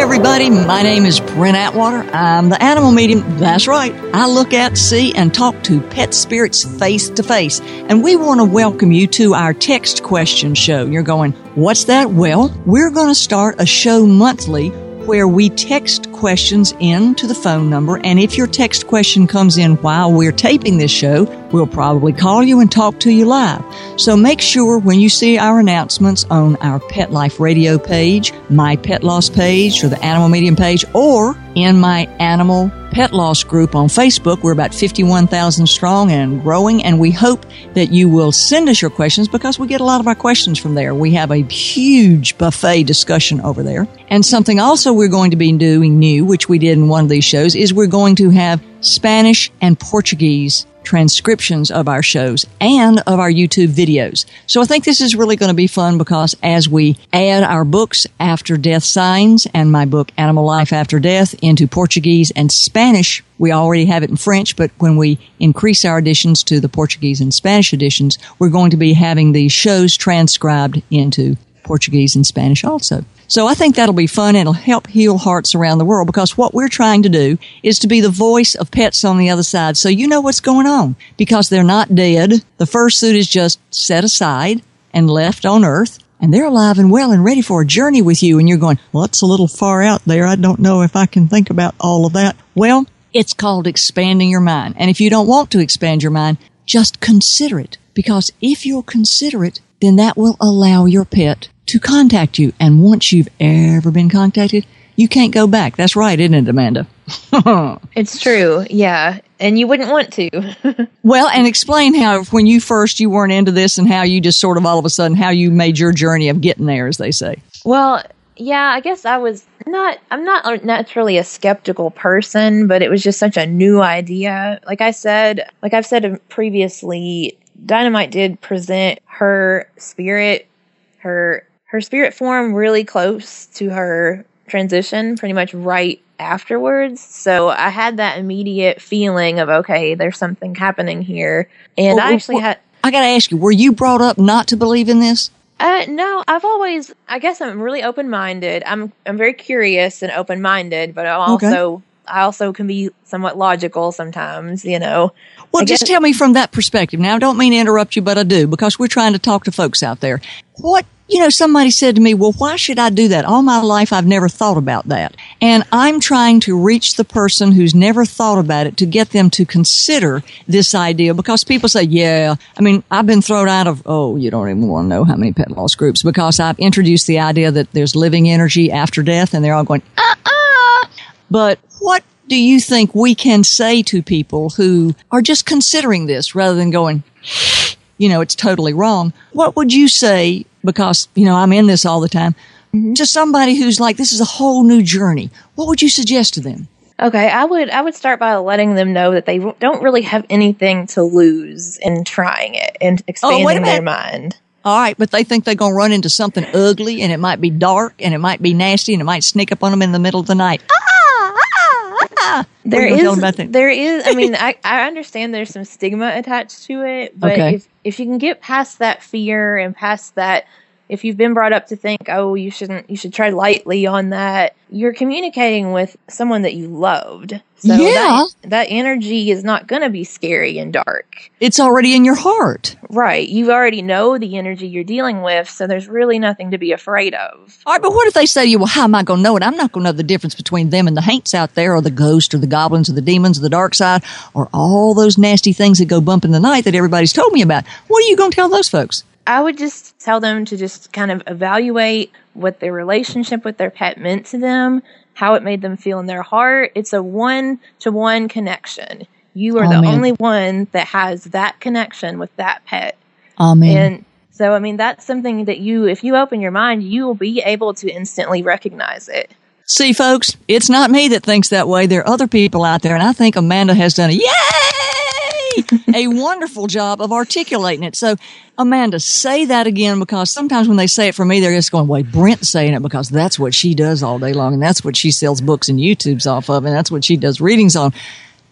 Everybody. My name is Brent Atwater. I'm the animal medium. That's right. I look at, see, and talk to pet spirits face to face. And we want to welcome you to our text question show. You're going, what's that? Well, we're going to start a show monthly where we text questions in to the phone number. And if your text question comes in while we're taping this show, we'll probably call you and talk to you live. So make sure when you see our announcements on our Pet Life Radio page, my Pet Loss page, or the Animal Medium page, or in my Animal Pet Loss group on Facebook. We're about 51,000 strong and growing, and we hope that you will send us your questions because we get a lot of our questions from there. We have a huge buffet discussion over there. And something also we're going to be doing new, which we did in one of these shows, is we're going to have Spanish and Portuguese transcriptions of our shows and of our YouTube videos. So I think this is really going to be fun because as we add our books After Death Signs and my book Animal Life After Death into Portuguese and Spanish, we already have it in French, but when we increase our editions to the Portuguese and Spanish editions, we're going to be having these shows transcribed into Portuguese and Spanish also. So I think that'll be fun and it'll help heal hearts around the world because what we're trying to do is to be the voice of pets on the other side so you know what's going on because they're not dead. The fursuit is just set aside and left on earth and they're alive and well and ready for a journey with you and you're going, well, it's a little far out there. I don't know if I can think about all of that. Well, it's called expanding your mind. And if you don't want to expand your mind, just consider it because if you'll consider it, then that will allow your pet to contact you. And once you've ever been contacted, you can't go back. That's right, isn't it, Amanda? it's true. Yeah. And you wouldn't want to. well, and explain how when you first you weren't into this and how you just sort of all of a sudden how you made your journey of getting there as they say. Well, yeah, I guess I was not I'm not naturally a skeptical person, but it was just such a new idea. Like I said, like I've said previously, Dynamite did present her spirit, her her spirit form really close to her transition pretty much right afterwards. So I had that immediate feeling of okay, there's something happening here. And well, I actually well, had I got to ask you, were you brought up not to believe in this? Uh, no, I've always, I guess I'm really open-minded. I'm, I'm very curious and open-minded, but I'm also, okay. I also can be somewhat logical sometimes, you know. Well, just tell me from that perspective. Now, I don't mean to interrupt you, but I do because we're trying to talk to folks out there. What you know, somebody said to me, well, why should I do that? All my life, I've never thought about that. And I'm trying to reach the person who's never thought about it to get them to consider this idea because people say, yeah, I mean, I've been thrown out of, oh, you don't even want to know how many pet loss groups because I've introduced the idea that there's living energy after death and they're all going, ah, ah. But what do you think we can say to people who are just considering this rather than going, you know, it's totally wrong? What would you say because, you know, I'm in this all the time. Mm-hmm. To somebody who's like, this is a whole new journey, what would you suggest to them? Okay, I would I would start by letting them know that they don't really have anything to lose in trying it and expanding oh, their mind. All right, but they think they're going to run into something ugly and it might be dark and it might be nasty and it might sneak up on them in the middle of the night. Ah, There is, there is, I mean, I, I understand there's some stigma attached to it, but okay. if, if you can get past that fear and past that if you've been brought up to think, oh, you shouldn't, you should tread lightly on that, you're communicating with someone that you loved. So yeah. that, that energy is not going to be scary and dark. It's already in your heart. Right. You already know the energy you're dealing with, so there's really nothing to be afraid of. All right, but what if they say to you, well, how am I going to know it? I'm not going to know the difference between them and the haints out there, or the ghosts, or the goblins, or the demons, or the dark side, or all those nasty things that go bump in the night that everybody's told me about. What are you going to tell those folks? I would just tell them to just kind of evaluate what their relationship with their pet meant to them, how it made them feel in their heart. It's a one to one connection. You are Amen. the only one that has that connection with that pet. Amen. And so, I mean, that's something that you, if you open your mind, you will be able to instantly recognize it. See, folks, it's not me that thinks that way. There are other people out there, and I think Amanda has done a yay a wonderful job of articulating it. So, Amanda, say that again because sometimes when they say it for me, they're just going, wait, Brent's saying it because that's what she does all day long and that's what she sells books and YouTubes off of and that's what she does readings on.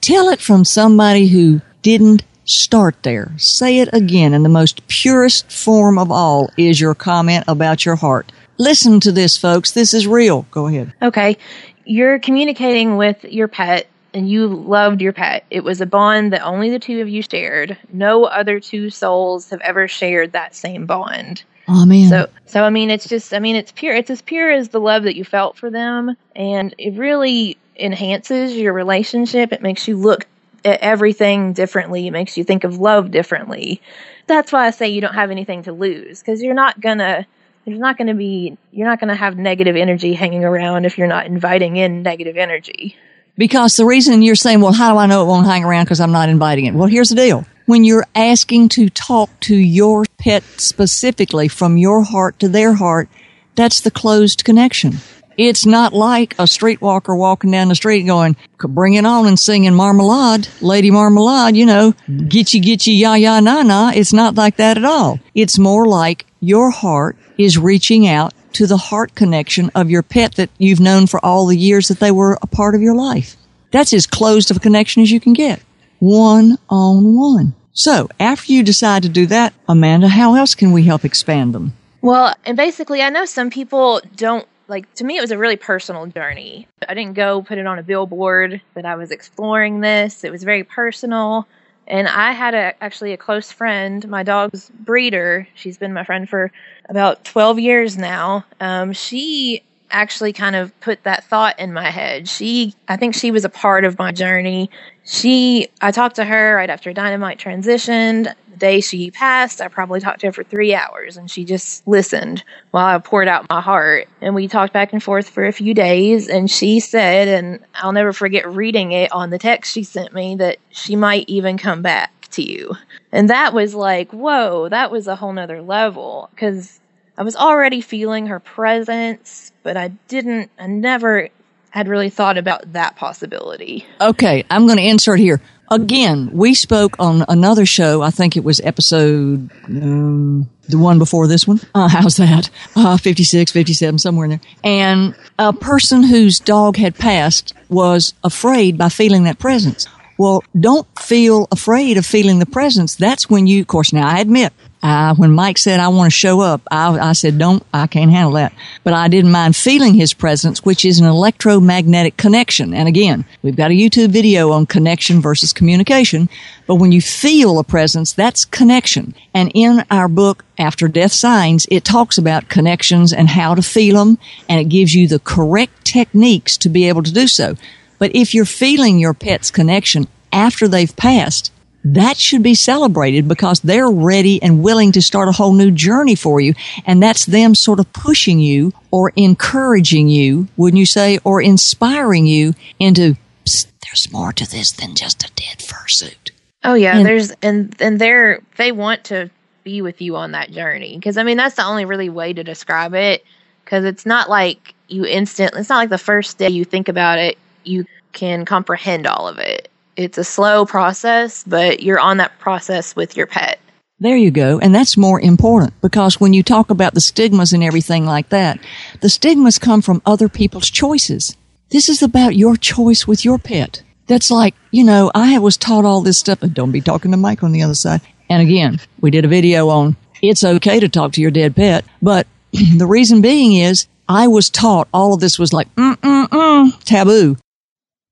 Tell it from somebody who didn't start there. Say it again in the most purest form of all is your comment about your heart. Listen to this, folks. This is real. Go ahead. Okay. You're communicating with your pet and you loved your pet. It was a bond that only the two of you shared. No other two souls have ever shared that same bond. Oh man. So so I mean it's just I mean it's pure it's as pure as the love that you felt for them and it really enhances your relationship. It makes you look at everything differently. It makes you think of love differently. That's why I say you don't have anything to lose because you're not gonna there's not going to be you're not going to have negative energy hanging around if you're not inviting in negative energy because the reason you're saying, well, how do I know it won't hang around because I'm not inviting it? Well, here's the deal. When you're asking to talk to your pet specifically from your heart to their heart, that's the closed connection. It's not like a streetwalker walking down the street going, bring it on and singing marmalade, Lady Marmalade, you know, gitchy gitchy ya ya na na. It's not like that at all. It's more like your heart is reaching out to the heart connection of your pet that you've known for all the years that they were a part of your life. That's as closed of a connection as you can get. One on one. So after you decide to do that, Amanda, how else can we help expand them? Well, and basically, I know some people don't like to me it was a really personal journey i didn't go put it on a billboard that i was exploring this it was very personal and i had a, actually a close friend my dog's breeder she's been my friend for about 12 years now um, she actually kind of put that thought in my head. She, I think she was a part of my journey. She, I talked to her right after Dynamite transitioned. The day she passed, I probably talked to her for three hours and she just listened while I poured out my heart. And we talked back and forth for a few days. And she said, and I'll never forget reading it on the text she sent me, that she might even come back to you. And that was like, whoa, that was a whole nother level because I was already feeling her presence but I didn't, I never had really thought about that possibility. Okay, I'm going to insert here. Again, we spoke on another show. I think it was episode, um, the one before this one. Uh, how's that? Uh, 56, 57, somewhere in there. And a person whose dog had passed was afraid by feeling that presence. Well, don't feel afraid of feeling the presence. That's when you, of course, now I admit uh, when Mike said, I want to show up, I, I said, don't, I can't handle that. But I didn't mind feeling his presence, which is an electromagnetic connection. And again, we've got a YouTube video on connection versus communication. But when you feel a presence, that's connection. And in our book, After Death Signs, it talks about connections and how to feel them. And it gives you the correct techniques to be able to do so. But if you're feeling your pet's connection after they've passed, that should be celebrated because they're ready and willing to start a whole new journey for you. And that's them sort of pushing you or encouraging you, wouldn't you say, or inspiring you into, there's more to this than just a dead fursuit. Oh yeah, and, there's, and, and they're, they want to be with you on that journey. Cause I mean, that's the only really way to describe it. Cause it's not like you instant, it's not like the first day you think about it, you can comprehend all of it it's a slow process, but you're on that process with your pet. There you go. And that's more important because when you talk about the stigmas and everything like that, the stigmas come from other people's choices. This is about your choice with your pet. That's like, you know, I was taught all this stuff and don't be talking to Mike on the other side. And again, we did a video on it's okay to talk to your dead pet, but the reason being is I was taught all of this was like, mm, mm, mm, taboo.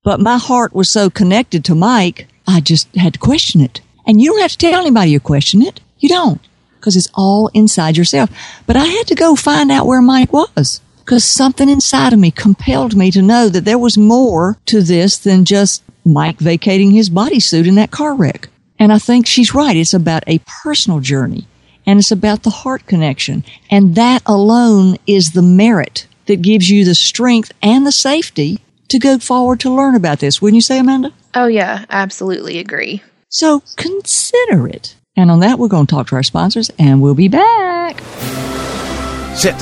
But my heart was so connected to Mike, I just had to question it. And you don't have to tell anybody you question it. You don't. Because it's all inside yourself. But I had to go find out where Mike was. Because something inside of me compelled me to know that there was more to this than just Mike vacating his bodysuit in that car wreck. And I think she's right. It's about a personal journey and it's about the heart connection. And that alone is the merit that gives you the strength and the safety to go forward to learn about this. Wouldn't you say, Amanda? Oh, yeah, absolutely agree. So consider it. And on that, we're going to talk to our sponsors and we'll be back. Sit.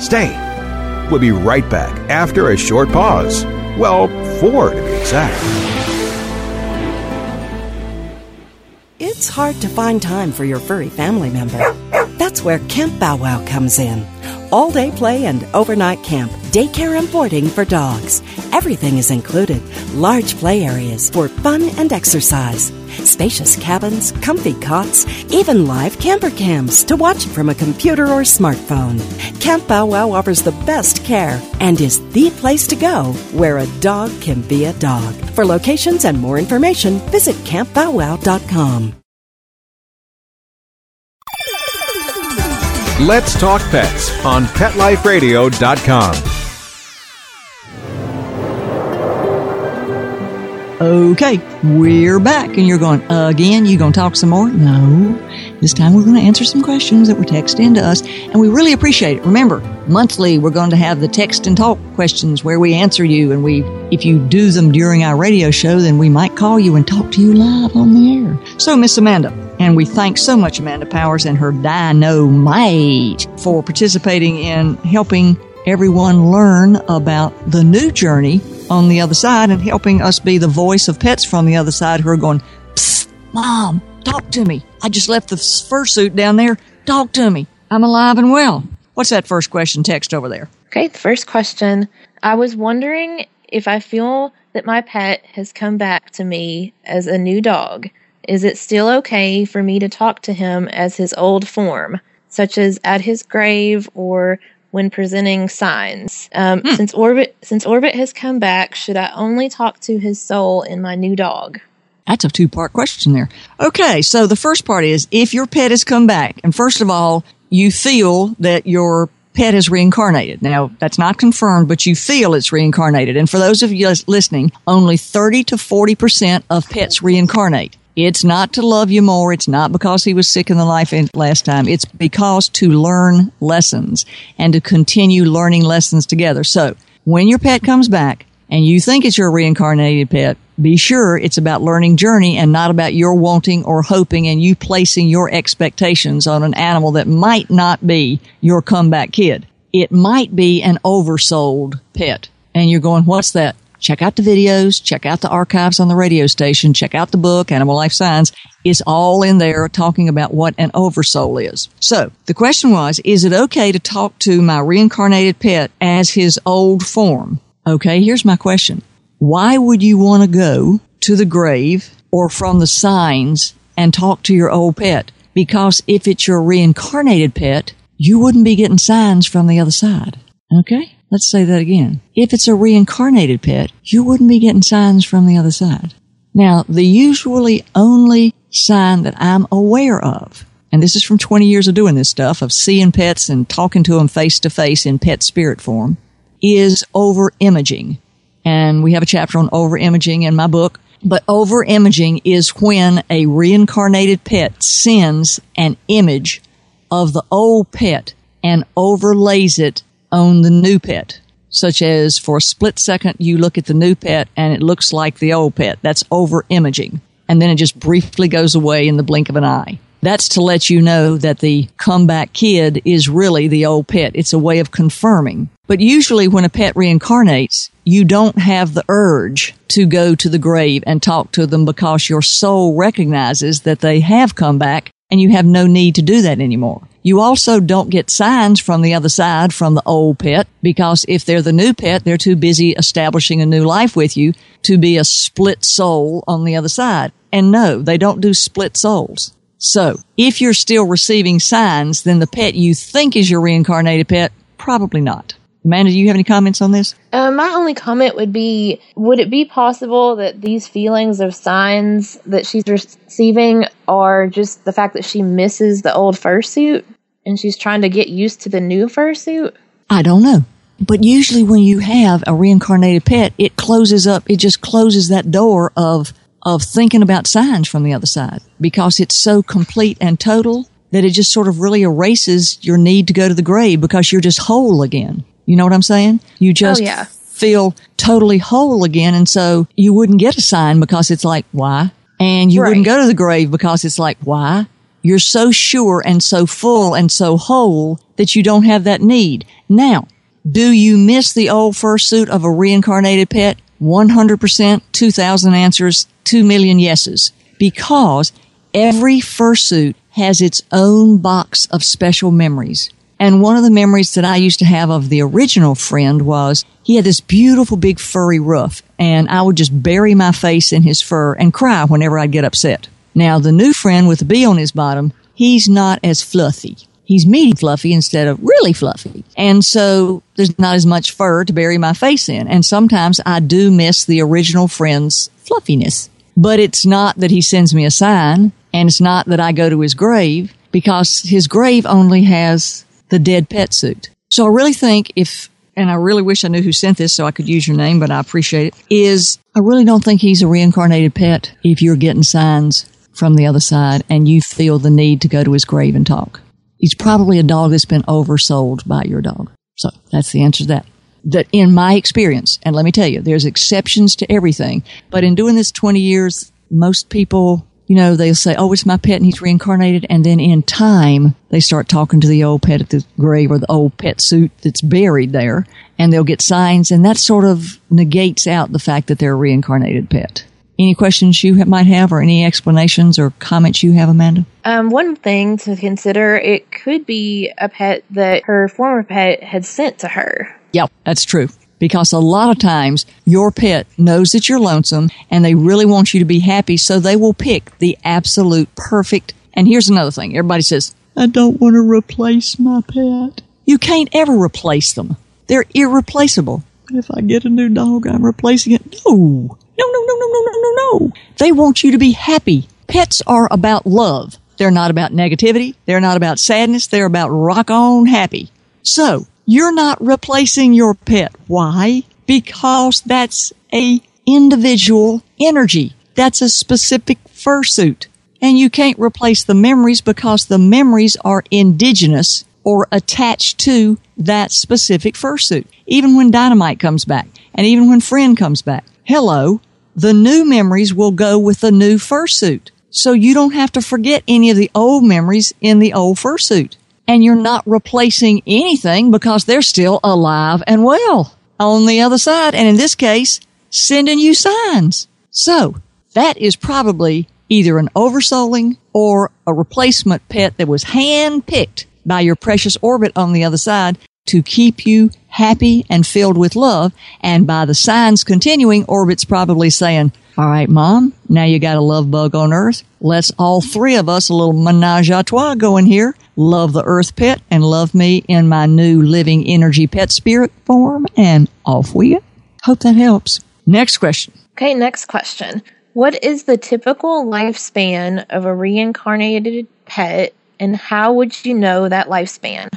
Stay. We'll be right back after a short pause. Well, four to be exact. it's hard to find time for your furry family member. That's where Camp Bow Wow comes in. All day play and overnight camp, daycare and boarding for dogs. Everything is included. Large play areas for fun and exercise. Spacious cabins, comfy cots, even live camper cams to watch from a computer or smartphone. Camp Bow Wow offers the best care and is the place to go where a dog can be a dog. For locations and more information, visit campbowwow.com. Let's Talk Pets on PetLifeRadio.com. Okay, we're back, and you're going again. You gonna talk some more? No, this time we're going to answer some questions that were texted in to us, and we really appreciate it. Remember, monthly we're going to have the text and talk questions where we answer you, and we, if you do them during our radio show, then we might call you and talk to you live on the air. So, Miss Amanda, and we thank so much Amanda Powers and her Dynamite for participating in helping everyone learn about the new journey on the other side and helping us be the voice of pets from the other side who are going, Psst, Mom, talk to me. I just left the fursuit down there. Talk to me. I'm alive and well. What's that first question text over there? Okay, the first question. I was wondering if I feel that my pet has come back to me as a new dog. Is it still okay for me to talk to him as his old form, such as at his grave or when presenting signs. Um, hmm. Since Orbit since Orbit has come back, should I only talk to his soul in my new dog? That's a two part question there. Okay, so the first part is if your pet has come back, and first of all, you feel that your pet has reincarnated. Now, that's not confirmed, but you feel it's reincarnated. And for those of you listening, only 30 to 40% of pets reincarnate. It's not to love you more. It's not because he was sick in the life last time. It's because to learn lessons and to continue learning lessons together. So when your pet comes back and you think it's your reincarnated pet, be sure it's about learning journey and not about your wanting or hoping and you placing your expectations on an animal that might not be your comeback kid. It might be an oversoul pet. And you're going, what's that? Check out the videos, check out the archives on the radio station, check out the book, Animal Life Signs. It's all in there talking about what an oversoul is. So the question was, is it okay to talk to my reincarnated pet as his old form? Okay, here's my question. Why would you want to go to the grave or from the signs and talk to your old pet? Because if it's your reincarnated pet, you wouldn't be getting signs from the other side. Okay? Let's say that again. If it's a reincarnated pet, you wouldn't be getting signs from the other side. Now, the usually only sign that I'm aware of, and this is from 20 years of doing this stuff, of seeing pets and talking to them face to face in pet spirit form, is over imaging. And we have a chapter on over imaging in my book. But over imaging is when a reincarnated pet sends an image of the old pet and overlays it on the new pet, such as for a split second you look at the new pet and it looks like the old pet. That's over imaging. And then it just briefly goes away in the blink of an eye. That's to let you know that the comeback kid is really the old pet. It's a way of confirming. But usually when a pet reincarnates, you don't have the urge to go to the grave and talk to them because your soul recognizes that they have come back and you have no need to do that anymore. You also don't get signs from the other side from the old pet because if they're the new pet, they're too busy establishing a new life with you to be a split soul on the other side. And no, they don't do split souls. So if you're still receiving signs, then the pet you think is your reincarnated pet, probably not. Amanda, do you have any comments on this? Uh, my only comment would be Would it be possible that these feelings of signs that she's receiving are just the fact that she misses the old fursuit and she's trying to get used to the new fursuit? I don't know. But usually, when you have a reincarnated pet, it closes up, it just closes that door of, of thinking about signs from the other side because it's so complete and total that it just sort of really erases your need to go to the grave because you're just whole again. You know what I'm saying? You oh, just oh, yeah. feel totally whole again. And so you wouldn't get a sign because it's like, why? And you right. wouldn't go to the grave because it's like, why? You're so sure and so full and so whole that you don't have that need. Now, do you miss the old fursuit of a reincarnated pet? 100%, 2,000 answers, 2 million yeses. Because every fursuit has its own box of special memories. And one of the memories that I used to have of the original friend was he had this beautiful big furry roof and I would just bury my face in his fur and cry whenever I'd get upset. Now the new friend with the bee on his bottom, he's not as fluffy. He's medium fluffy instead of really fluffy. And so there's not as much fur to bury my face in. And sometimes I do miss the original friend's fluffiness. But it's not that he sends me a sign and it's not that I go to his grave because his grave only has the dead pet suit. So I really think if, and I really wish I knew who sent this so I could use your name, but I appreciate it, is I really don't think he's a reincarnated pet if you're getting signs from the other side and you feel the need to go to his grave and talk. He's probably a dog that's been oversouled by your dog. So that's the answer to that. That in my experience, and let me tell you, there's exceptions to everything, but in doing this 20 years, most people you know, they'll say, oh, it's my pet and he's reincarnated. And then in time, they start talking to the old pet at the grave or the old pet suit that's buried there and they'll get signs and that sort of negates out the fact that they're a reincarnated pet. Any questions you might have or any explanations or comments you have, Amanda? Um, one thing to consider, it could be a pet that her former pet had sent to her. Yep, that's true because a lot of times your pet knows that you're lonesome and they really want you to be happy, so they will pick the absolute perfect. And here's another thing everybody says, I don't want to replace my pet. You can't ever replace them, they're irreplaceable. If I get a new dog, I'm replacing it. No, no, no, no, no, no, no, no, no. They want you to be happy. Pets are about love. They're not about negativity. They're not about sadness. They're about rock on happy. So you're not replacing your pet. Why? Because that's a individual energy. That's a specific fursuit. And you can't replace the memories because the memories are indigenous or attached to that specific fursuit. Even when dynamite comes back and even when friend comes back. Hello. The new memories will go with the new fursuit. So you don't have to forget any of the old memories in the old fursuit and you're not replacing anything because they're still alive and well on the other side. And in this case, sending you signs. So that is probably either an oversouling or a replacement pet that was hand picked by your precious orbit on the other side to keep you happy and filled with love. And by the signs continuing, orbit's probably saying, all right, mom, now you got a love bug on earth. Let's all three of us a little menage a trois going here love the earth pet and love me in my new living energy pet spirit form and off we go. Hope that helps. Next question. Okay, next question. What is the typical lifespan of a reincarnated pet and how would you know that lifespan?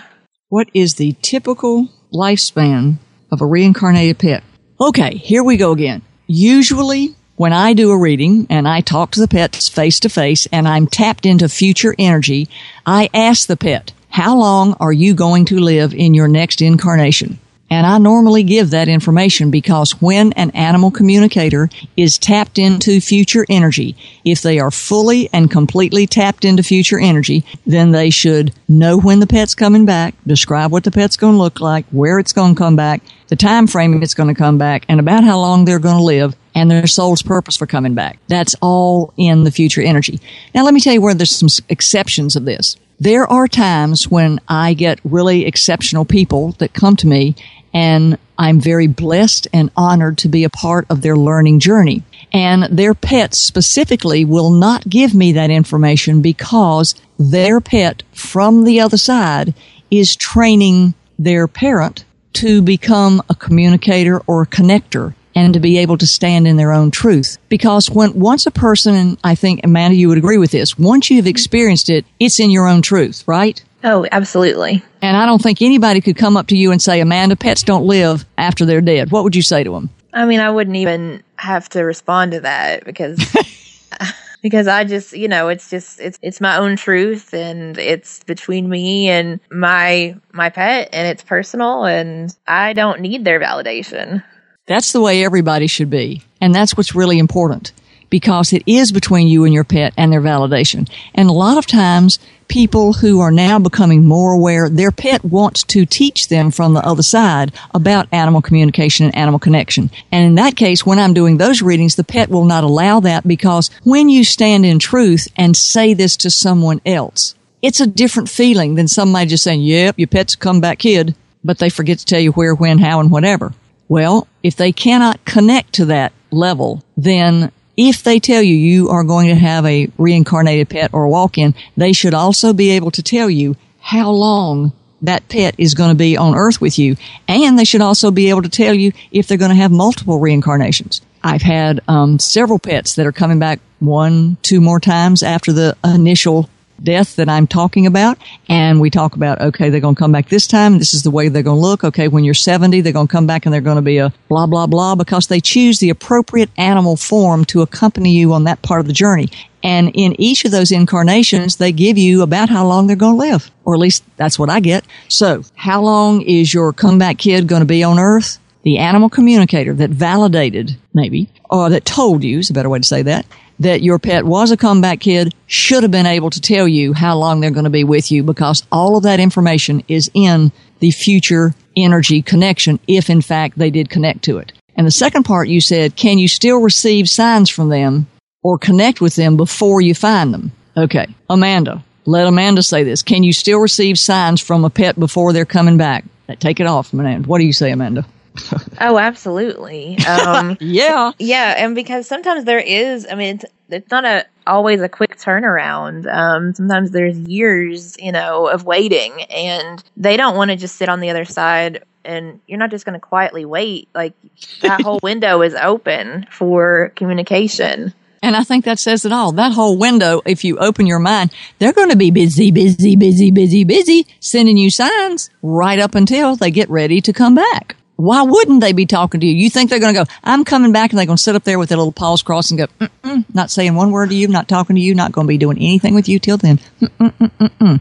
What is the typical lifespan of a reincarnated pet? Okay, here we go again. Usually when I do a reading and I talk to the pets face to face and I'm tapped into future energy, I ask the pet, how long are you going to live in your next incarnation? And I normally give that information because when an animal communicator is tapped into future energy, if they are fully and completely tapped into future energy, then they should know when the pet's coming back, describe what the pet's going to look like, where it's going to come back, the time frame it's going to come back, and about how long they're going to live and their soul's purpose for coming back. That's all in the future energy. Now let me tell you where there's some exceptions of this. There are times when I get really exceptional people that come to me and I'm very blessed and honored to be a part of their learning journey. And their pets specifically will not give me that information because their pet from the other side is training their parent to become a communicator or a connector and to be able to stand in their own truth. Because when once a person, and I think Amanda, you would agree with this, once you've experienced it, it's in your own truth, right? Oh, absolutely. And I don't think anybody could come up to you and say, Amanda, pets don't live after they're dead. What would you say to them? I mean, I wouldn't even have to respond to that because because I just, you know, it's just it's it's my own truth and it's between me and my my pet and it's personal and I don't need their validation. That's the way everybody should be. And that's what's really important because it is between you and your pet and their validation. And a lot of times people who are now becoming more aware, their pet wants to teach them from the other side about animal communication and animal connection. And in that case, when I'm doing those readings, the pet will not allow that because when you stand in truth and say this to someone else, it's a different feeling than somebody just saying, yep, your pet's a comeback kid, but they forget to tell you where, when, how, and whatever. Well, if they cannot connect to that level, then if they tell you you are going to have a reincarnated pet or walk in, they should also be able to tell you how long that pet is going to be on earth with you. And they should also be able to tell you if they're going to have multiple reincarnations. I've had um, several pets that are coming back one, two more times after the initial death that I'm talking about. And we talk about, okay, they're going to come back this time. This is the way they're going to look. Okay, when you're 70, they're going to come back and they're going to be a blah, blah, blah because they choose the appropriate animal form to accompany you on that part of the journey. And in each of those incarnations, they give you about how long they're going to live. Or at least that's what I get. So how long is your comeback kid going to be on earth? The animal communicator that validated, maybe, or that told you is a better way to say that, that your pet was a comeback kid should have been able to tell you how long they're going to be with you because all of that information is in the future energy connection if in fact they did connect to it. And the second part you said, can you still receive signs from them or connect with them before you find them? Okay. Amanda, let Amanda say this. Can you still receive signs from a pet before they're coming back? Take it off, Amanda. What do you say, Amanda? oh, absolutely. Um, yeah, yeah, and because sometimes there is, I mean, it's, it's not a always a quick turnaround. Um, sometimes there's years, you know, of waiting, and they don't want to just sit on the other side. And you're not just going to quietly wait. Like that whole window is open for communication. And I think that says it all. That whole window, if you open your mind, they're going to be busy, busy, busy, busy, busy, sending you signs right up until they get ready to come back why wouldn't they be talking to you? You think they're going to go, I'm coming back and they're going to sit up there with their little paws crossed and go, not saying one word to you, not talking to you, not going to be doing anything with you till then.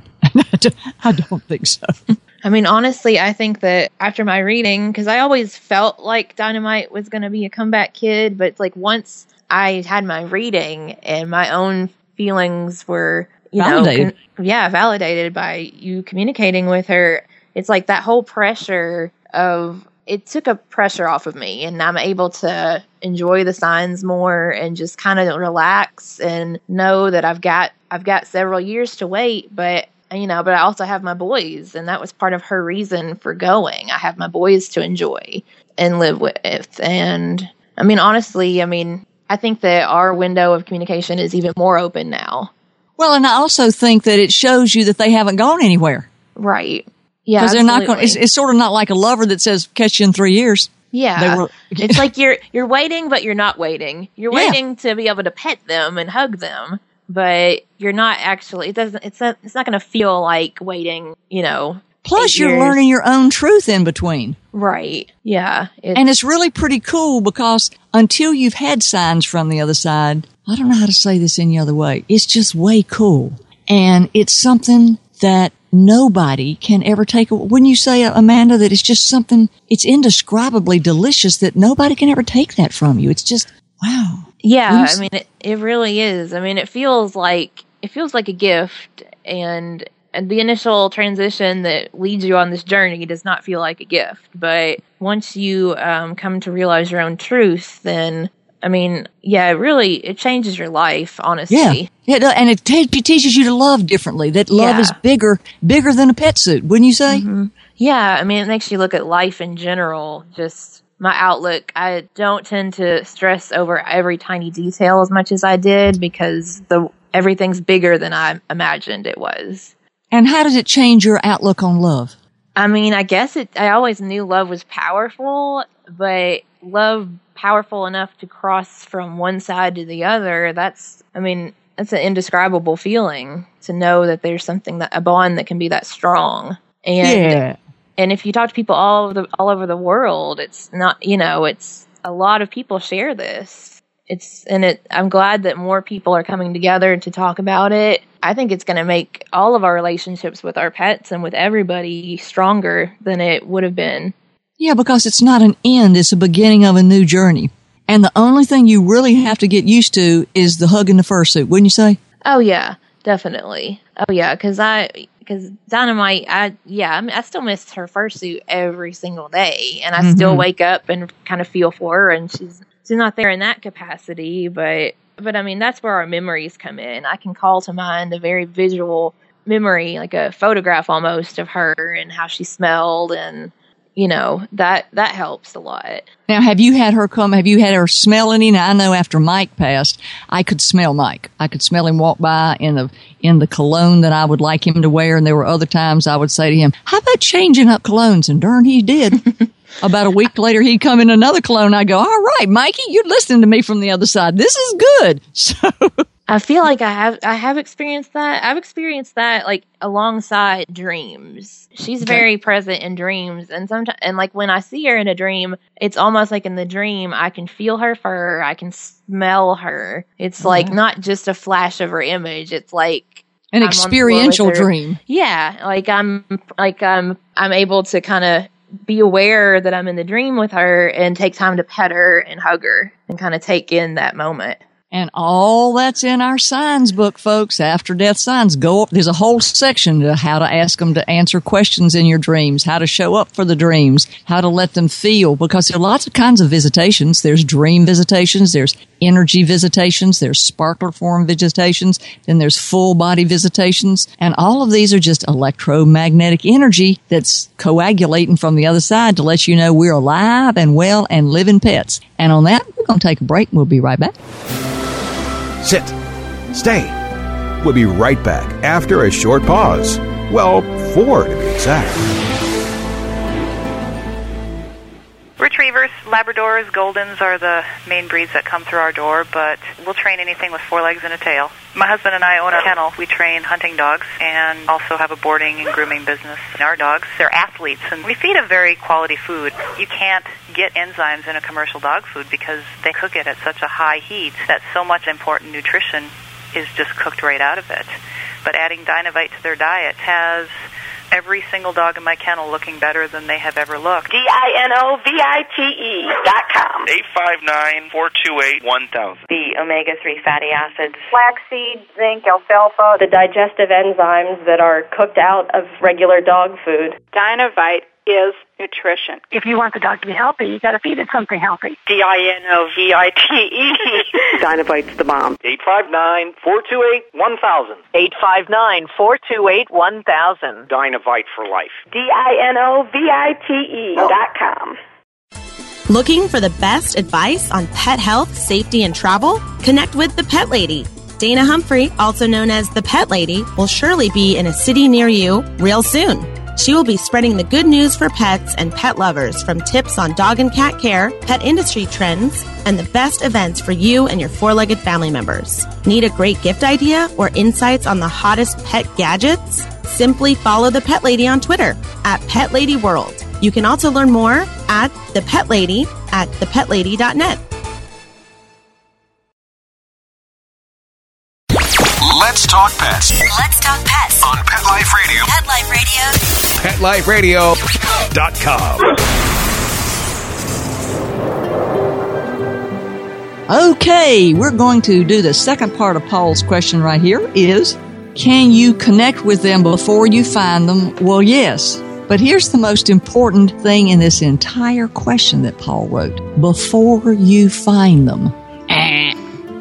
I don't think so. I mean, honestly, I think that after my reading, because I always felt like Dynamite was going to be a comeback kid, but like once I had my reading and my own feelings were, you validated. know, con- yeah, validated by you communicating with her, it's like that whole pressure of it took a pressure off of me and I'm able to enjoy the signs more and just kind of relax and know that I've got I've got several years to wait but you know but I also have my boys and that was part of her reason for going. I have my boys to enjoy and live with. And I mean honestly I mean I think that our window of communication is even more open now. Well and I also think that it shows you that they haven't gone anywhere. Right yeah, because they're not going. It's, it's sort of not like a lover that says catch you in three years. Yeah, were, it's like you're you're waiting, but you're not waiting. You're yeah. waiting to be able to pet them and hug them, but you're not actually. It doesn't. It's not. It's not going to feel like waiting. You know. Plus, you're years. learning your own truth in between. Right. Yeah. It's, and it's really pretty cool because until you've had signs from the other side, I don't know how to say this any other way. It's just way cool, and it's something that nobody can ever take. Wouldn't you say, Amanda, that it's just something, it's indescribably delicious that nobody can ever take that from you. It's just, wow. Yeah. I mean, it, it really is. I mean, it feels like, it feels like a gift and, and the initial transition that leads you on this journey does not feel like a gift. But once you um, come to realize your own truth, then I mean, yeah, really it changes your life, honestly. Yeah, yeah and it, te- it teaches you to love differently. That love yeah. is bigger, bigger than a pet suit, wouldn't you say? Mm-hmm. Yeah, I mean, it makes you look at life in general. Just my outlook. I don't tend to stress over every tiny detail as much as I did because the everything's bigger than I imagined it was. And how does it change your outlook on love? I mean, I guess it. I always knew love was powerful, but love powerful enough to cross from one side to the other, that's, I mean, that's an indescribable feeling to know that there's something that a bond that can be that strong. And yeah. and if you talk to people all over the all over the world, it's not you know, it's a lot of people share this. It's and it I'm glad that more people are coming together to talk about it. I think it's going to make all of our relationships with our pets and with everybody stronger than it would have been yeah, because it's not an end, it's a beginning of a new journey. And the only thing you really have to get used to is the hug in the fursuit, wouldn't you say? Oh yeah, definitely. Oh yeah, because I because Dynamite, I yeah, I, mean, I still miss her fursuit every single day, and I mm-hmm. still wake up and kind of feel for her, and she's she's not there in that capacity, but but I mean that's where our memories come in. I can call to mind a very visual memory, like a photograph almost of her and how she smelled and you know that that helps a lot. Now have you had her come have you had her smell any? Now i know after mike passed i could smell mike. I could smell him walk by in the in the cologne that i would like him to wear and there were other times i would say to him how about changing up colognes? And darn he did. About a week later he'd come in another cologne. I go all right mikey you're listening to me from the other side. This is good. So I feel like I have I have experienced that. I've experienced that like alongside dreams. She's okay. very present in dreams and sometimes and like when I see her in a dream, it's almost like in the dream I can feel her fur, I can smell her. It's mm-hmm. like not just a flash of her image. It's like an I'm experiential dream. Yeah, like I'm like I'm I'm able to kind of be aware that I'm in the dream with her and take time to pet her and hug her and kind of take in that moment. And all that's in our signs book, folks. After death signs go up. There's a whole section to how to ask them to answer questions in your dreams, how to show up for the dreams, how to let them feel, because there are lots of kinds of visitations. There's dream visitations, there's energy visitations, there's sparkler form visitations, then there's full body visitations. And all of these are just electromagnetic energy that's coagulating from the other side to let you know we're alive and well and living pets. And on that, we're going to take a break. We'll be right back. Sit. Stay. We'll be right back after a short pause. Well, four to be exact. Retrievers, Labradors, Goldens are the main breeds that come through our door, but we'll train anything with four legs and a tail. My husband and I own a kennel. We train hunting dogs and also have a boarding and grooming business. Our dogs, they're athletes, and we feed a very quality food. You can't get enzymes in a commercial dog food because they cook it at such a high heat that so much important nutrition is just cooked right out of it. But adding Dinovite to their diet has every single dog in my kennel looking better than they have ever looked. D-I-N-O-V-I-T-E dot com. 859-428-1000. The omega-3 fatty acids. Flaxseed, zinc, alfalfa. The digestive enzymes that are cooked out of regular dog food. Dinovite is nutrition. If you want the dog to be healthy, you got to feed it something healthy. D I N O V I T E. Dinovite's the bomb. 859 428 1000. 859 428 1000. Dinovite for life. D I N O V I T E dot com. Looking for the best advice on pet health, safety, and travel? Connect with the Pet Lady. Dana Humphrey, also known as the Pet Lady, will surely be in a city near you real soon. She will be spreading the good news for pets and pet lovers from tips on dog and cat care, pet industry trends, and the best events for you and your four legged family members. Need a great gift idea or insights on the hottest pet gadgets? Simply follow the Pet Lady on Twitter at Pet Lady World. You can also learn more at The Pet Lady at thepetlady.net. Let's talk pets. Let's talk pets on Pet Life Radio. Pet Life Radio. PetLifeRadio.com. Okay, we're going to do the second part of Paul's question right here is can you connect with them before you find them? Well, yes. But here's the most important thing in this entire question that Paul wrote. Before you find them,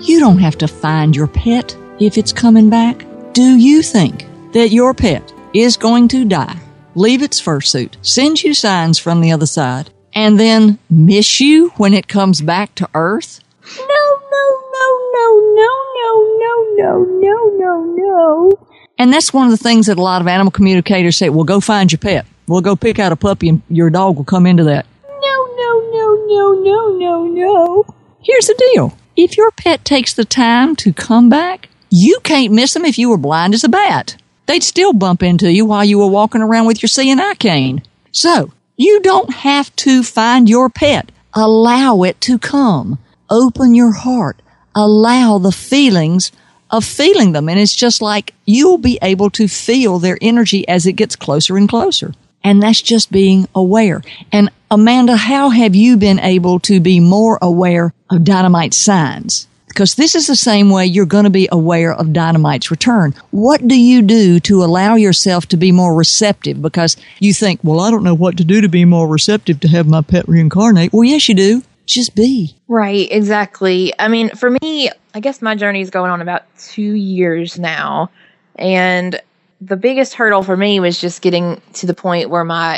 you don't have to find your pet if it's coming back? Do you think that your pet is going to die, leave its fursuit, send you signs from the other side, and then miss you when it comes back to Earth? No, no, no, no, no, no, no, no, no, no, no. And that's one of the things that a lot of animal communicators say, well, go find your pet. We'll go pick out a puppy and your dog will come into that. No, no, no, no, no, no, no. Here's the deal. If your pet takes the time to come back, you can't miss them if you were blind as a bat. They'd still bump into you while you were walking around with your eye cane. So, you don't have to find your pet. Allow it to come. Open your heart. Allow the feelings of feeling them. And it's just like you'll be able to feel their energy as it gets closer and closer. And that's just being aware. And Amanda, how have you been able to be more aware of dynamite signs? Because this is the same way you're going to be aware of dynamite's return. What do you do to allow yourself to be more receptive? Because you think, well, I don't know what to do to be more receptive to have my pet reincarnate. Well, yes, you do. Just be. Right, exactly. I mean, for me, I guess my journey is going on about two years now. And the biggest hurdle for me was just getting to the point where my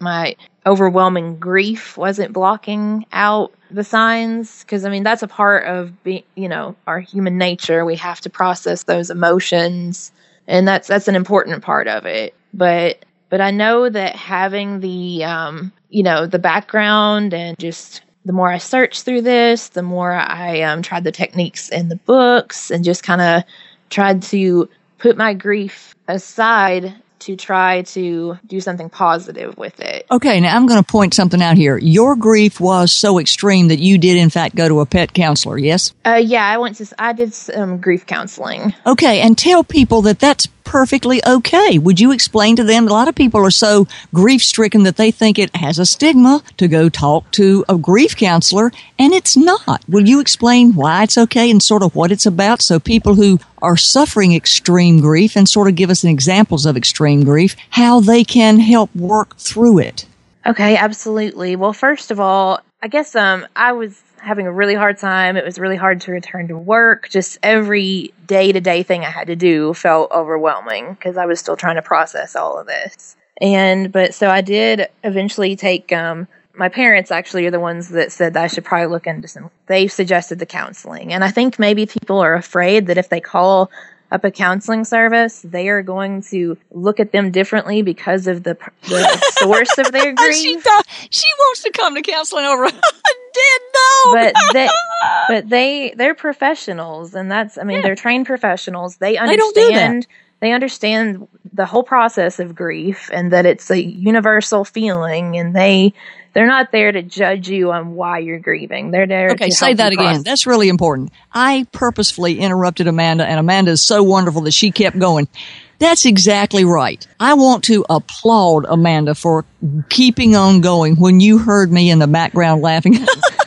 my overwhelming grief wasn't blocking out the signs because i mean that's a part of being you know our human nature. We have to process those emotions and that's that's an important part of it. But but i know that having the um you know the background and just the more i search through this the more i um tried the techniques in the books and just kind of tried to put my grief aside to try to do something positive with it. Okay, now I'm going to point something out here. Your grief was so extreme that you did, in fact, go to a pet counselor. Yes. Uh, yeah, I went to. I did some grief counseling. Okay, and tell people that that's perfectly okay. Would you explain to them? A lot of people are so grief stricken that they think it has a stigma to go talk to a grief counselor, and it's not. Will you explain why it's okay and sort of what it's about so people who are suffering extreme grief and sort of give us examples of extreme grief, how they can help work through it? Okay, absolutely. Well, first of all, I guess um, I was having a really hard time. It was really hard to return to work. Just every day to day thing I had to do felt overwhelming because I was still trying to process all of this. And, but so I did eventually take, um, my parents actually are the ones that said that I should probably look into some, they suggested the counseling. And I think maybe people are afraid that if they call up a counseling service, they are going to look at them differently because of the, the source of their grief. she, thought, she wants to come to counseling over a dead. Oh, but they, but they, they're professionals, and that's, I mean, yeah. they're trained professionals. They understand. They, they understand the whole process of grief and that it's a universal feeling, and they they're not there to judge you on why you're grieving. They're there okay, to say that again. That's really important. I purposefully interrupted Amanda, and Amanda is so wonderful that she kept going. That's exactly right. I want to applaud Amanda for keeping on going when you heard me in the background laughing.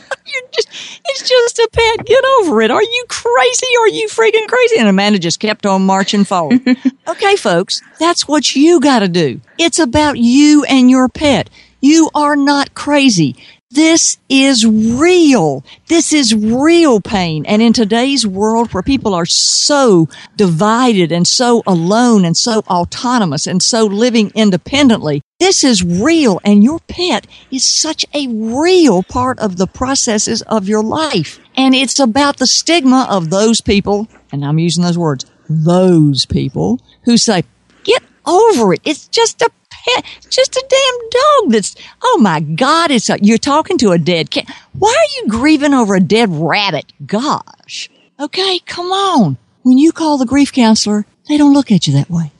Just, it's just a pet. Get over it. Are you crazy? Are you freaking crazy? And Amanda just kept on marching forward. okay, folks, that's what you got to do. It's about you and your pet. You are not crazy. This is real. This is real pain. And in today's world where people are so divided and so alone and so autonomous and so living independently, this is real. And your pet is such a real part of the processes of your life. And it's about the stigma of those people, and I'm using those words, those people who say, get over it. It's just a just a damn dog that's, oh my God, it's a, you're talking to a dead cat. Why are you grieving over a dead rabbit? Gosh. Okay, come on. When you call the grief counselor, they don't look at you that way.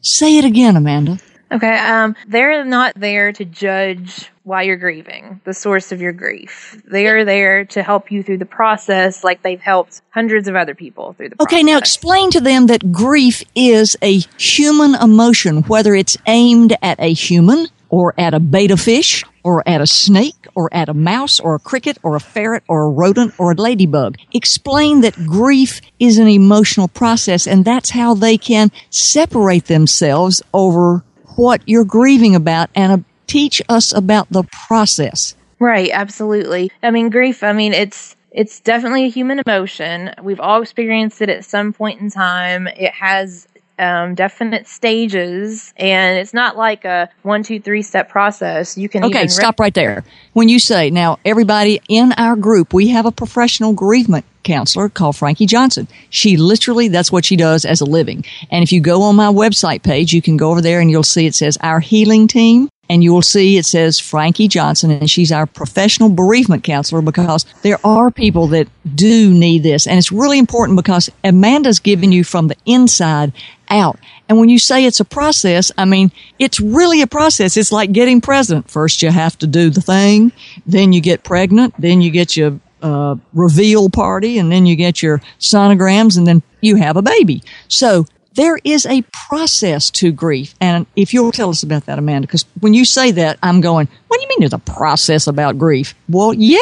Say it again, Amanda. Okay, um, they're not there to judge why you're grieving, the source of your grief. They are there to help you through the process like they've helped hundreds of other people through the process. Okay, now explain to them that grief is a human emotion, whether it's aimed at a human or at a betta fish or at a snake or at a mouse or a cricket or a ferret or a rodent or a ladybug. Explain that grief is an emotional process and that's how they can separate themselves over what you're grieving about and uh, teach us about the process. Right, absolutely. I mean, grief, I mean, it's it's definitely a human emotion. We've all experienced it at some point in time. It has um, definite stages, and it's not like a one, two, three step process. You can okay. stop right there. When you say now, everybody in our group, we have a professional bereavement counselor called Frankie Johnson. She literally, that's what she does as a living. And if you go on my website page, you can go over there and you'll see it says our healing team. And you will see it says Frankie Johnson, and she's our professional bereavement counselor because there are people that do need this. And it's really important because Amanda's giving you from the inside out. And when you say it's a process, I mean, it's really a process. It's like getting pregnant. First you have to do the thing, then you get pregnant, then you get your uh, reveal party, and then you get your sonograms, and then you have a baby. So there is a process to grief. And if you'll tell us about that, Amanda, because when you say that, I'm going, what do you mean there's a process about grief? Well, yeah.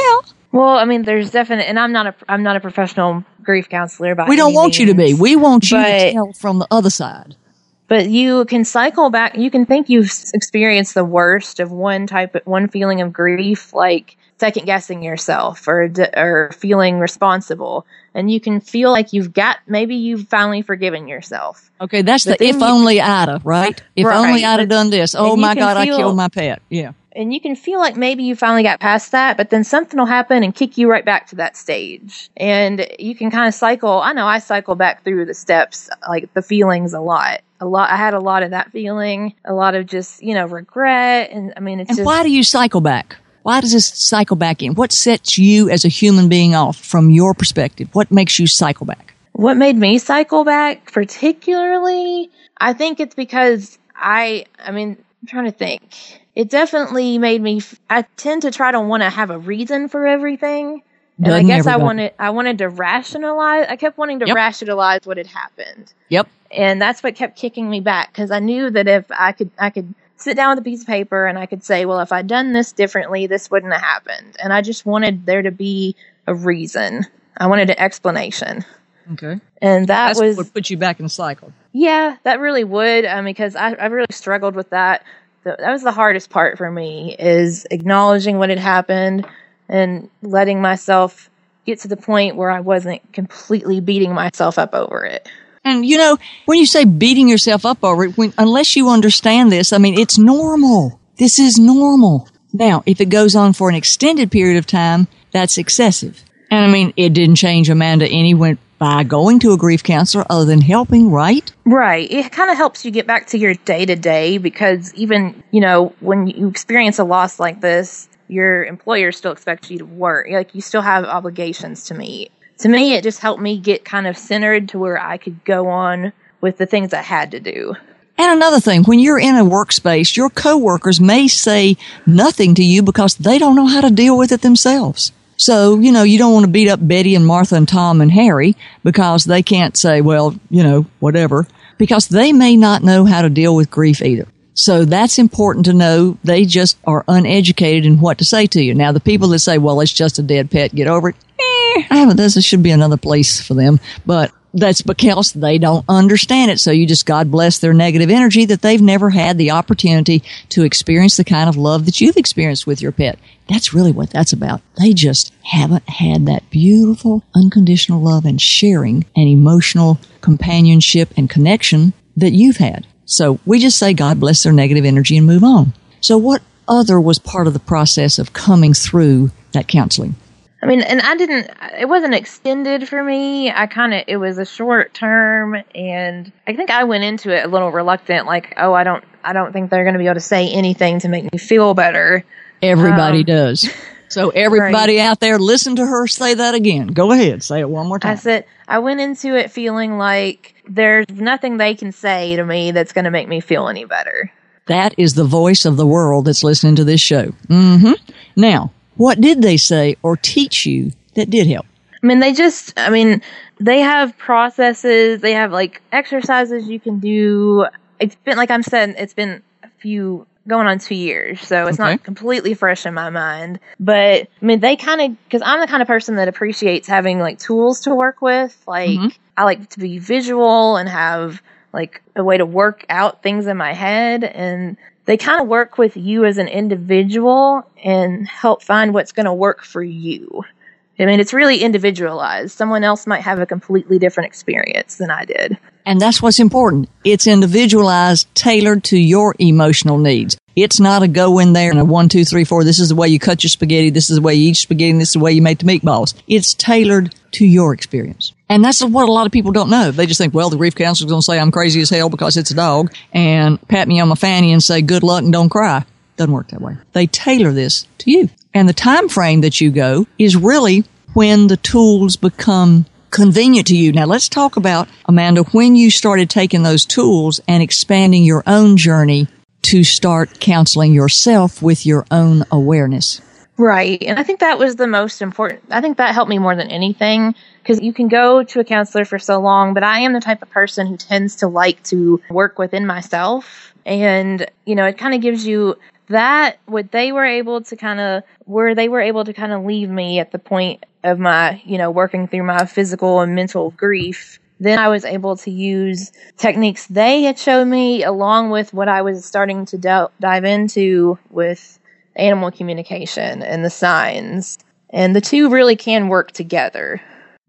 Well, I mean, there's definite, and I'm not a, I'm not a professional grief counselor. By we don't want means, you to be. We want you but, to tell from the other side. But you can cycle back. You can think you've experienced the worst of one type, of, one feeling of grief, like second guessing yourself or or feeling responsible. And you can feel like you've got maybe you've finally forgiven yourself. Okay that's but the if you, only i'da right? If right. only i'da done this. oh my god feel, i killed my pet. Yeah. And you can feel like maybe you finally got past that but then something will happen and kick you right back to that stage. And you can kind of cycle i know i cycle back through the steps like the feelings a lot. A lot i had a lot of that feeling a lot of just you know regret. And i mean it's and just, why do you cycle back why does this cycle back in? What sets you as a human being off from your perspective? What makes you cycle back? What made me cycle back particularly? I think it's because I, I mean, I'm trying to think. It definitely made me, I tend to try to want to have a reason for everything. And Doesn't I guess I wanted, I wanted to rationalize, I kept wanting to yep. rationalize what had happened. Yep. And that's what kept kicking me back because I knew that if I could, I could sit down with a piece of paper and I could say, well, if I'd done this differently, this wouldn't have happened. And I just wanted there to be a reason. I wanted an explanation. Okay. And that That's was what put you back in the cycle. Yeah, that really would. Um, because I, I really struggled with that. that was the hardest part for me is acknowledging what had happened and letting myself get to the point where I wasn't completely beating myself up over it. And you know, when you say beating yourself up over it, when, unless you understand this, I mean, it's normal. This is normal. Now, if it goes on for an extended period of time, that's excessive. And I mean, it didn't change Amanda any by going to a grief counselor other than helping, right? Right. It kind of helps you get back to your day to day because even, you know, when you experience a loss like this, your employer still expects you to work. Like you still have obligations to meet to me, it just helped me get kind of centered to where I could go on with the things I had to do. And another thing, when you're in a workspace, your coworkers may say nothing to you because they don't know how to deal with it themselves. So, you know, you don't want to beat up Betty and Martha and Tom and Harry because they can't say, well, you know, whatever, because they may not know how to deal with grief either. So that's important to know. They just are uneducated in what to say to you. Now, the people that say, well, it's just a dead pet, get over it. I haven't, this should be another place for them. But that's because they don't understand it. So you just, God bless their negative energy that they've never had the opportunity to experience the kind of love that you've experienced with your pet. That's really what that's about. They just haven't had that beautiful unconditional love and sharing and emotional companionship and connection that you've had. So we just say God bless their negative energy and move on. So what other was part of the process of coming through that counseling? I mean, and I didn't, it wasn't extended for me. I kind of, it was a short term and I think I went into it a little reluctant, like, oh, I don't, I don't think they're going to be able to say anything to make me feel better. Everybody um, does. So everybody right. out there, listen to her say that again. Go ahead, say it one more time. I said I went into it feeling like there's nothing they can say to me that's going to make me feel any better. That is the voice of the world that's listening to this show. Mm-hmm. Now, what did they say or teach you that did help? I mean, they just, I mean, they have processes, they have like exercises you can do. It's been, like I'm saying, it's been a few going on two years, so it's okay. not completely fresh in my mind. But I mean, they kind of because I'm the kind of person that appreciates having like tools to work with. Like mm-hmm. I like to be visual and have like a way to work out things in my head and they kind of work with you as an individual and help find what's going to work for you. I mean, it's really individualized. Someone else might have a completely different experience than I did. And that's what's important. It's individualized, tailored to your emotional needs. It's not a go in there and a one, two, three, four. This is the way you cut your spaghetti. This is the way you eat spaghetti. This is the way you make the meatballs. It's tailored to your experience. And that's what a lot of people don't know. They just think, well, the grief counselor's going to say I'm crazy as hell because it's a dog and pat me on my fanny and say good luck and don't cry. Doesn't work that way. They tailor this to you. And the time frame that you go is really when the tools become convenient to you. Now let's talk about, Amanda, when you started taking those tools and expanding your own journey to start counseling yourself with your own awareness. Right. And I think that was the most important. I think that helped me more than anything because you can go to a counselor for so long, but I am the type of person who tends to like to work within myself. And, you know, it kind of gives you that what they were able to kind of where they were able to kind of leave me at the point of my, you know, working through my physical and mental grief then I was able to use techniques they had shown me along with what I was starting to dive into with animal communication and the signs. And the two really can work together.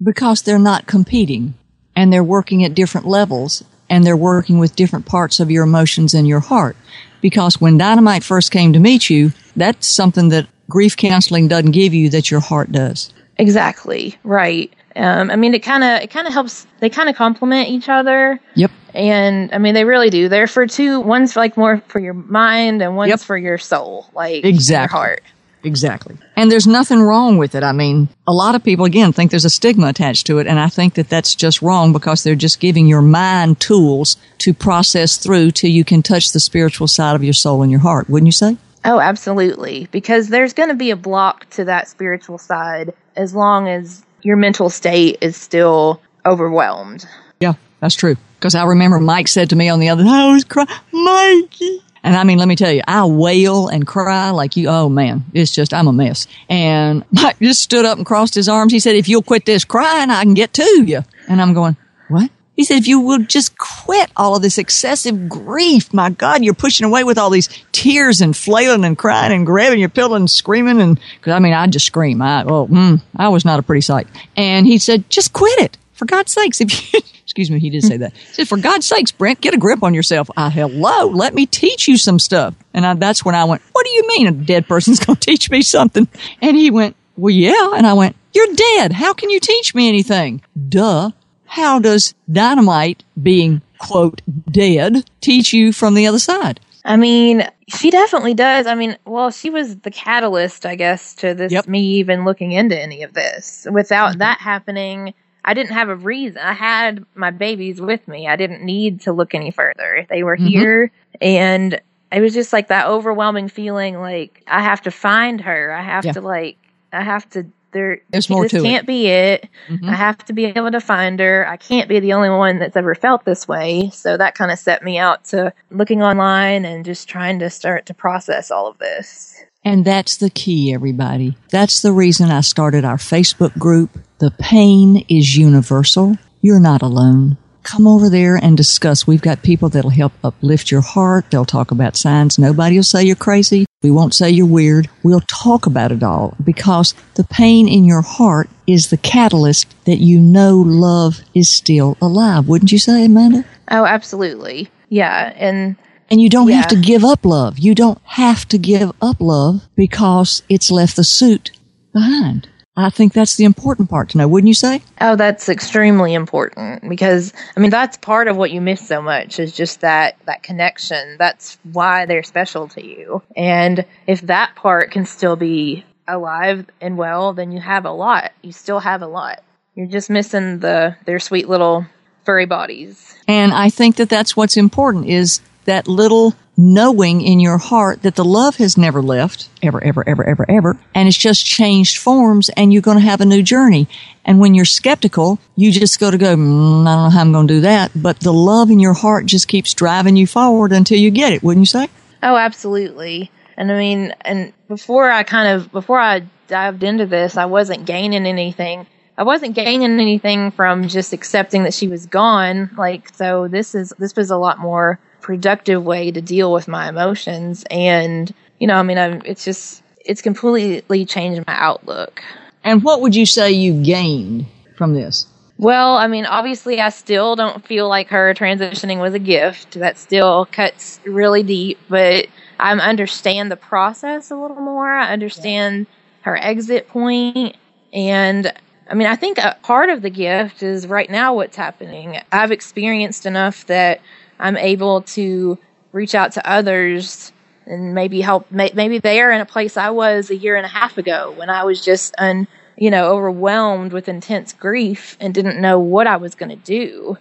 Because they're not competing and they're working at different levels and they're working with different parts of your emotions and your heart. Because when dynamite first came to meet you, that's something that grief counseling doesn't give you that your heart does. Exactly. Right. Um, I mean, it kind of it kind of helps. They kind of complement each other. Yep. And I mean, they really do. They're for two. One's like more for your mind, and one's yep. for your soul, like exactly. your heart. Exactly. And there's nothing wrong with it. I mean, a lot of people, again, think there's a stigma attached to it. And I think that that's just wrong because they're just giving your mind tools to process through till you can touch the spiritual side of your soul and your heart. Wouldn't you say? Oh, absolutely. Because there's going to be a block to that spiritual side as long as your mental state is still overwhelmed. Yeah, that's true. Because I remember Mike said to me on the other, I was crying, Mikey. And I mean, let me tell you, I wail and cry like you. Oh man, it's just, I'm a mess. And Mike just stood up and crossed his arms. He said, if you'll quit this crying, I can get to you. And I'm going, what? He said, if you will just quit all of this excessive grief, my God, you're pushing away with all these tears and flailing and crying and grabbing your pillow and screaming. And cause I mean, I just scream. I, oh, mm, I was not a pretty sight. And he said, just quit it. For God's sakes, if you, excuse me, he did say that. He said, for God's sakes, Brent, get a grip on yourself. I, hello, let me teach you some stuff. And I, that's when I went, what do you mean a dead person's going to teach me something? And he went, well, yeah. And I went, you're dead. How can you teach me anything? Duh how does dynamite being quote dead teach you from the other side? I mean, she definitely does. I mean, well, she was the catalyst, I guess, to this yep. me even looking into any of this. Without mm-hmm. that happening, I didn't have a reason. I had my babies with me. I didn't need to look any further. They were mm-hmm. here and it was just like that overwhelming feeling like I have to find her. I have yeah. to like I have to there There's more this to can't it. be it. Mm-hmm. I have to be able to find her. I can't be the only one that's ever felt this way. So that kind of set me out to looking online and just trying to start to process all of this. And that's the key, everybody. That's the reason I started our Facebook group. The pain is universal. You're not alone come over there and discuss. We've got people that'll help uplift your heart. They'll talk about signs. Nobody will say you're crazy. We won't say you're weird. We'll talk about it all because the pain in your heart is the catalyst that you know love is still alive. Wouldn't you say, Amanda? Oh, absolutely. Yeah. And and you don't yeah. have to give up love. You don't have to give up love because it's left the suit behind. I think that's the important part to know, wouldn't you say? Oh, that's extremely important because I mean that's part of what you miss so much is just that that connection. That's why they're special to you. And if that part can still be alive and well, then you have a lot. You still have a lot. You're just missing the their sweet little furry bodies. And I think that that's what's important is that little knowing in your heart that the love has never left, ever, ever, ever, ever, ever, and it's just changed forms and you're going to have a new journey. And when you're skeptical, you just go to go, mm, I don't know how I'm going to do that. But the love in your heart just keeps driving you forward until you get it, wouldn't you say? Oh, absolutely. And I mean, and before I kind of, before I dived into this, I wasn't gaining anything. I wasn't gaining anything from just accepting that she was gone. Like, so this is, this was a lot more productive way to deal with my emotions. And, you know, I mean, I'm, it's just, it's completely changed my outlook. And what would you say you gained from this? Well, I mean, obviously, I still don't feel like her transitioning was a gift. That still cuts really deep, but I understand the process a little more. I understand her exit point, and I mean, I think a part of the gift is right now what's happening. I've experienced enough that I'm able to reach out to others and maybe help. Maybe they are in a place I was a year and a half ago when I was just un, you know, overwhelmed with intense grief and didn't know what I was going to do.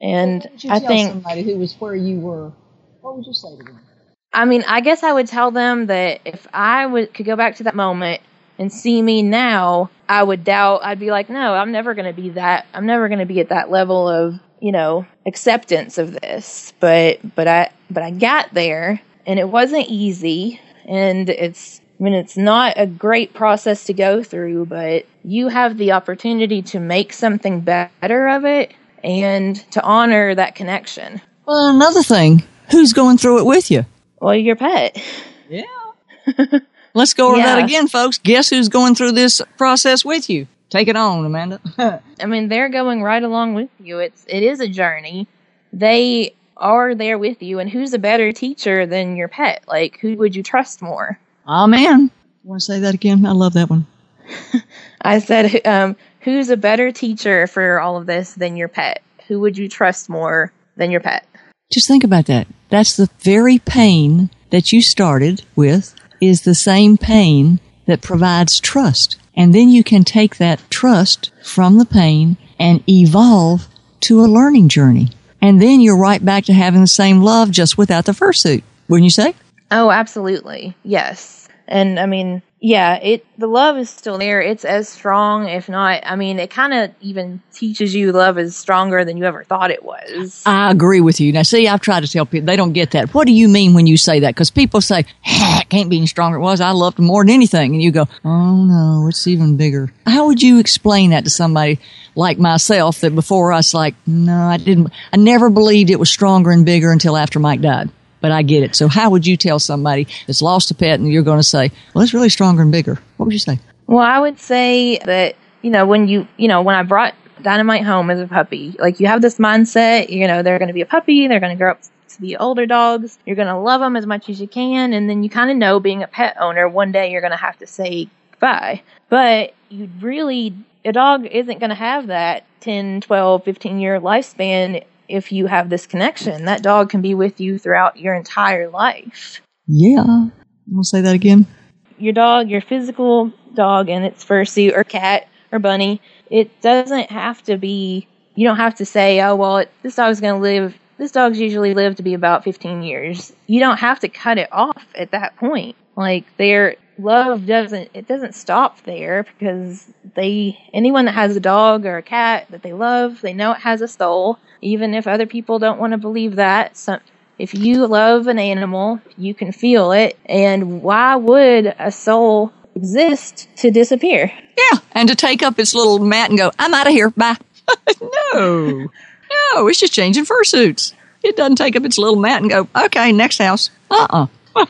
And I think somebody who was where you were, what would you say to them? I mean, I guess I would tell them that if I would could go back to that moment and see me now, I would doubt, I'd be like, no, I'm never going to be that, I'm never going to be at that level of, you know, acceptance of this. But, but I, but I got there and it wasn't easy and it's, I mean, it's not a great process to go through, but you have the opportunity to make something better of it and to honor that connection. Well, another thing, who's going through it with you? Well, your pet. Yeah. Let's go over Yeah. that again, folks. Guess who's going through this process with you? Take it on, Amanda. I mean, they're going right along with you. It's it is a journey. They are there with you, and who's a better teacher than your pet? Like, who would you trust more? oh, man. Want to say that again? I love that one. I said, um, who's a better teacher for all of this than your pet? Who would you trust more than your pet? Just think about that. That's the very pain that you started with is the same pain that provides trust. And then you can take that trust from the pain and evolve to a learning journey. And then you're right back to having the same love just without the fursuit. Wouldn't you say? Oh, absolutely. Yes. And I mean, yeah, it the love is still there. It's as strong, if not, I mean, it kind of even teaches you love is stronger than you ever thought it was. I agree with you. Now, see, I've tried to tell people they don't get that. What do you mean when you say that? Because people say, it can't be any stronger. It was. I loved more than anything. And you go, oh no, it's even bigger. How would you explain that to somebody like myself that before I was like, no, I didn't, I never believed it was stronger and bigger until after Mike died. But I get it. So how would you tell somebody that's lost a pet and you're going to say, well, it's really stronger and bigger? What would you say? Well, I would say that, you know, when you, you know, when I brought Dynamite home as a puppy, like you have this mindset, you know, they're going to be a puppy, they're going to grow up to be older dogs, you're going to love them as much as you can, and then you kind of know being a pet owner, one day you're going to have to say goodbye. But you really, a dog isn't going to have that 10, 12, 15 year lifespan if you have this connection. That dog can be with you throughout your entire life. Yeah. To say that again? your dog, your physical dog and its fursuit or cat or bunny, it doesn't have to be, you don't have to say, oh, well, it, this dog's going to live, this dog's usually live to be about 15 years. You don't have to cut it off at that point. Like their love doesn't, it doesn't stop there because they, anyone that has a dog or a cat that they love, they know it has a soul. Even if other people don't want to believe that, if you love an animal, you can feel it. And why would a soul exist to disappear? Yeah, and to take up its little mat and go, I'm out of here, bye. no, no, it's just changing fursuits. It doesn't take up its little mat and go, okay, next house. Uh uh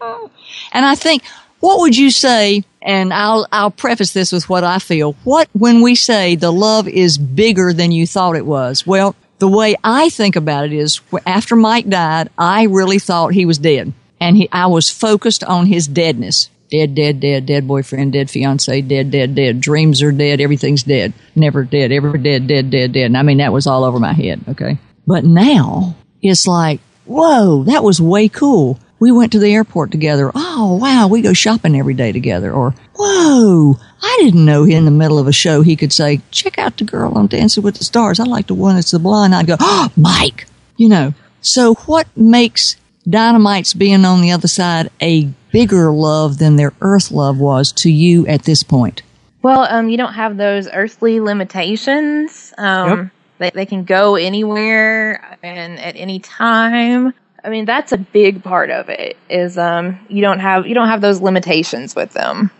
and I think, what would you say? And I'll I'll preface this with what I feel. What when we say the love is bigger than you thought it was? Well, the way I think about it is after Mike died, I really thought he was dead. And he, I was focused on his deadness. Dead, dead, dead, dead boyfriend, dead fiance, dead, dead, dead. Dreams are dead. Everything's dead. Never dead. Ever dead, dead, dead, dead. And I mean, that was all over my head. Okay. But now it's like, whoa, that was way cool. We went to the airport together. Oh, wow. We go shopping every day together. Or, whoa, I didn't know in the middle of a show he could say, check out the girl on Dancing with the Stars. I like the one that's the blonde. I'd go, oh, Mike, you know. So what makes Dynamite's being on the other side a bigger love than their earth love was to you at this point? Well, um, you don't have those earthly limitations. Um, they, they can go anywhere and at any time. I mean, that's a big part of it. Is um, you don't have you don't have those limitations with them.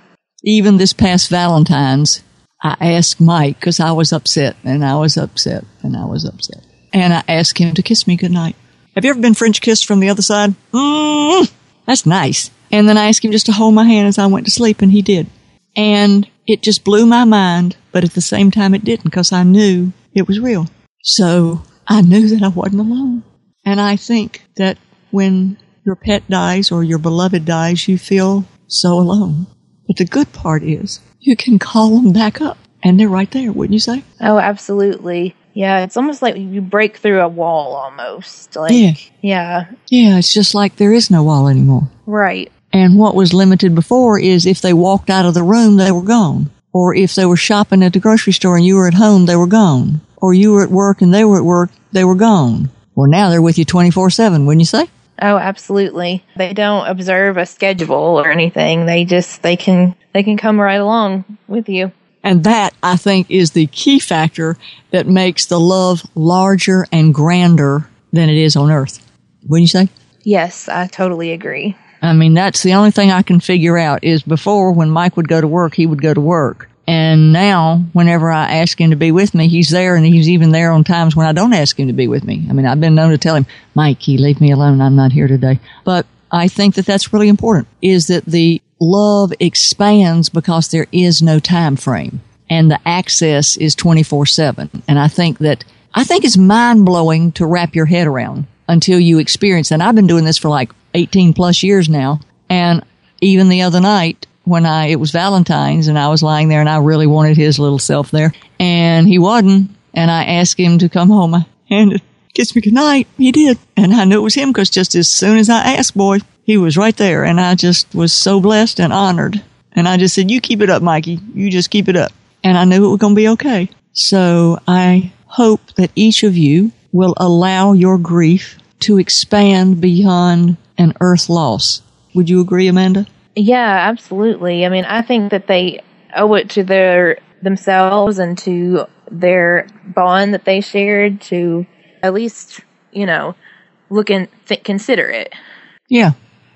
Even this past Valentine's, I asked Mike because I was upset and I was upset and I was upset, and I asked him to kiss me goodnight. Have you ever been French kissed from the other side? Mm, that's nice. And then I asked him just to hold my hand as I went to sleep, and he did. And it just blew my mind, but at the same time it didn't because I knew it was real. So I knew that I wasn't alone. And I think that when your pet dies or your beloved dies, you feel so alone. But the good part is you can call them back up and they're right there, wouldn't you say? Oh, absolutely. Yeah, it's almost like you break through a wall almost. Like, Yeah. yeah, Yeah, it's just like there is no wall anymore. right. And what was limited before is if they walked out of the room, they were gone. Or if they were shopping at the grocery store and you were at home, they were gone. Or you were at work and they were at work, they were gone. Well, now they're with you 24-7, wouldn't you say? Oh, absolutely. They don't observe a schedule or anything. They just they can they can come right along with you. And that I think is the key factor that makes the love larger and grander than it is on earth. Wouldn't you say? Yes, I totally agree. I mean, that's the only thing I can figure out is before when Mike would go to work, he would go to work. And now, whenever I ask him to be with me, he's there and he's even there on times when I don't ask him to be with me. I mean, I've been known to tell him, Mike, you leave me alone. I'm not here today. But I think that that's really important is that the love expands because there is no time frame and the access is 24 seven. And I think that, I think it's mind blowing to wrap your head around until you experience. And I've been doing this for like 18 plus years now. And even the other night when I, it was Valentine's and I was lying there and I really wanted his little self there and he wasn't. And I asked him to come home and kiss me goodnight. He did. And I knew it was him because just as soon as I asked, boy, he was right there. And I just was so blessed and honored. And I just said, you keep it up, Mikey. You just keep it up. And I knew it was going to be okay. So I hope that each of you will allow your grief to expand beyond an earth loss. Would you agree, Amanda? Yeah, absolutely. I mean, I think that they owe it to their themselves and to their bond that they shared to at least, you know, look and th- consider it. Yeah,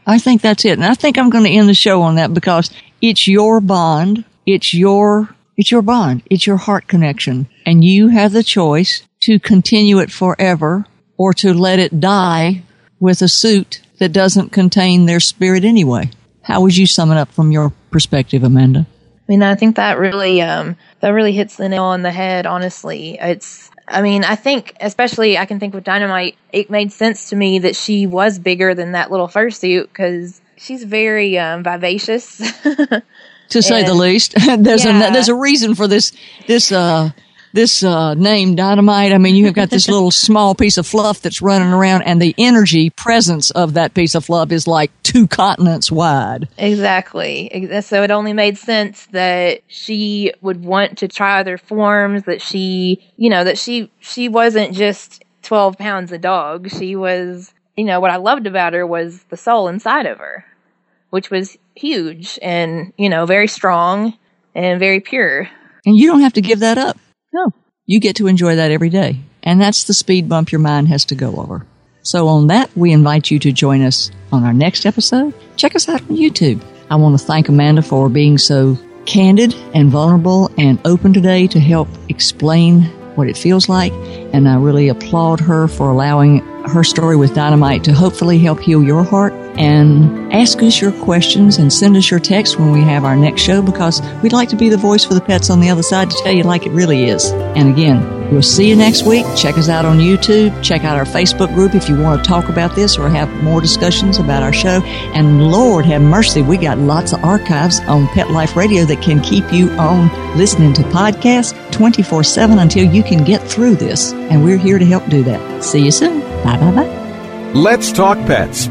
I think that's it. And I think I'm going to end the show on that because it's your bond. It's your, it's your bond. It's your heart connection. And you have the choice to continue it forever or to let it die with a suit that doesn't contain their spirit anyway. How would you sum it up from your perspective, Amanda? I mean, I think that really, um, that really hits the nail on the head. Honestly, it's. I mean, I think, especially, I can think with Dynamite, it made sense to me that she was bigger than that little fursuit because she's very um, vivacious. to say and, the least, there's yeah. a there's a reason for this this uh, this uh, name dynamite. I mean, you have got this little small piece of fluff that's running around, and the energy presence of that piece of fluff is like two continents wide. Exactly. So it only made sense that she would want to try other forms. That she, you know, that she she wasn't just twelve pounds a dog. She was, you know, what I loved about her was the soul inside of her, which was huge and you know very strong and very pure. And you don't have to give that up. No. You get to enjoy that every day. And that's the speed bump your mind has to go over. So on that, we invite you to join us on our next episode. Check us out on YouTube. I want to thank Amanda for being so candid and vulnerable and open today to help explain what it feels like. And I really applaud her for allowing her story with dynamite to hopefully help heal your heart and ask us your questions and send us your text when we have our next show because we'd like to be the voice for the pets on the other side to tell you like it really is. And again, we'll see you next week. Check us out on YouTube. Check out our Facebook group if you want to talk about this or have more discussions about our show. And Lord have mercy, we got lots of archives on Pet Life Radio that can keep you on listening to podcasts 24 7 until you can get through this. And we're here to help do that. See you soon. Bye bye bye. Let's talk pets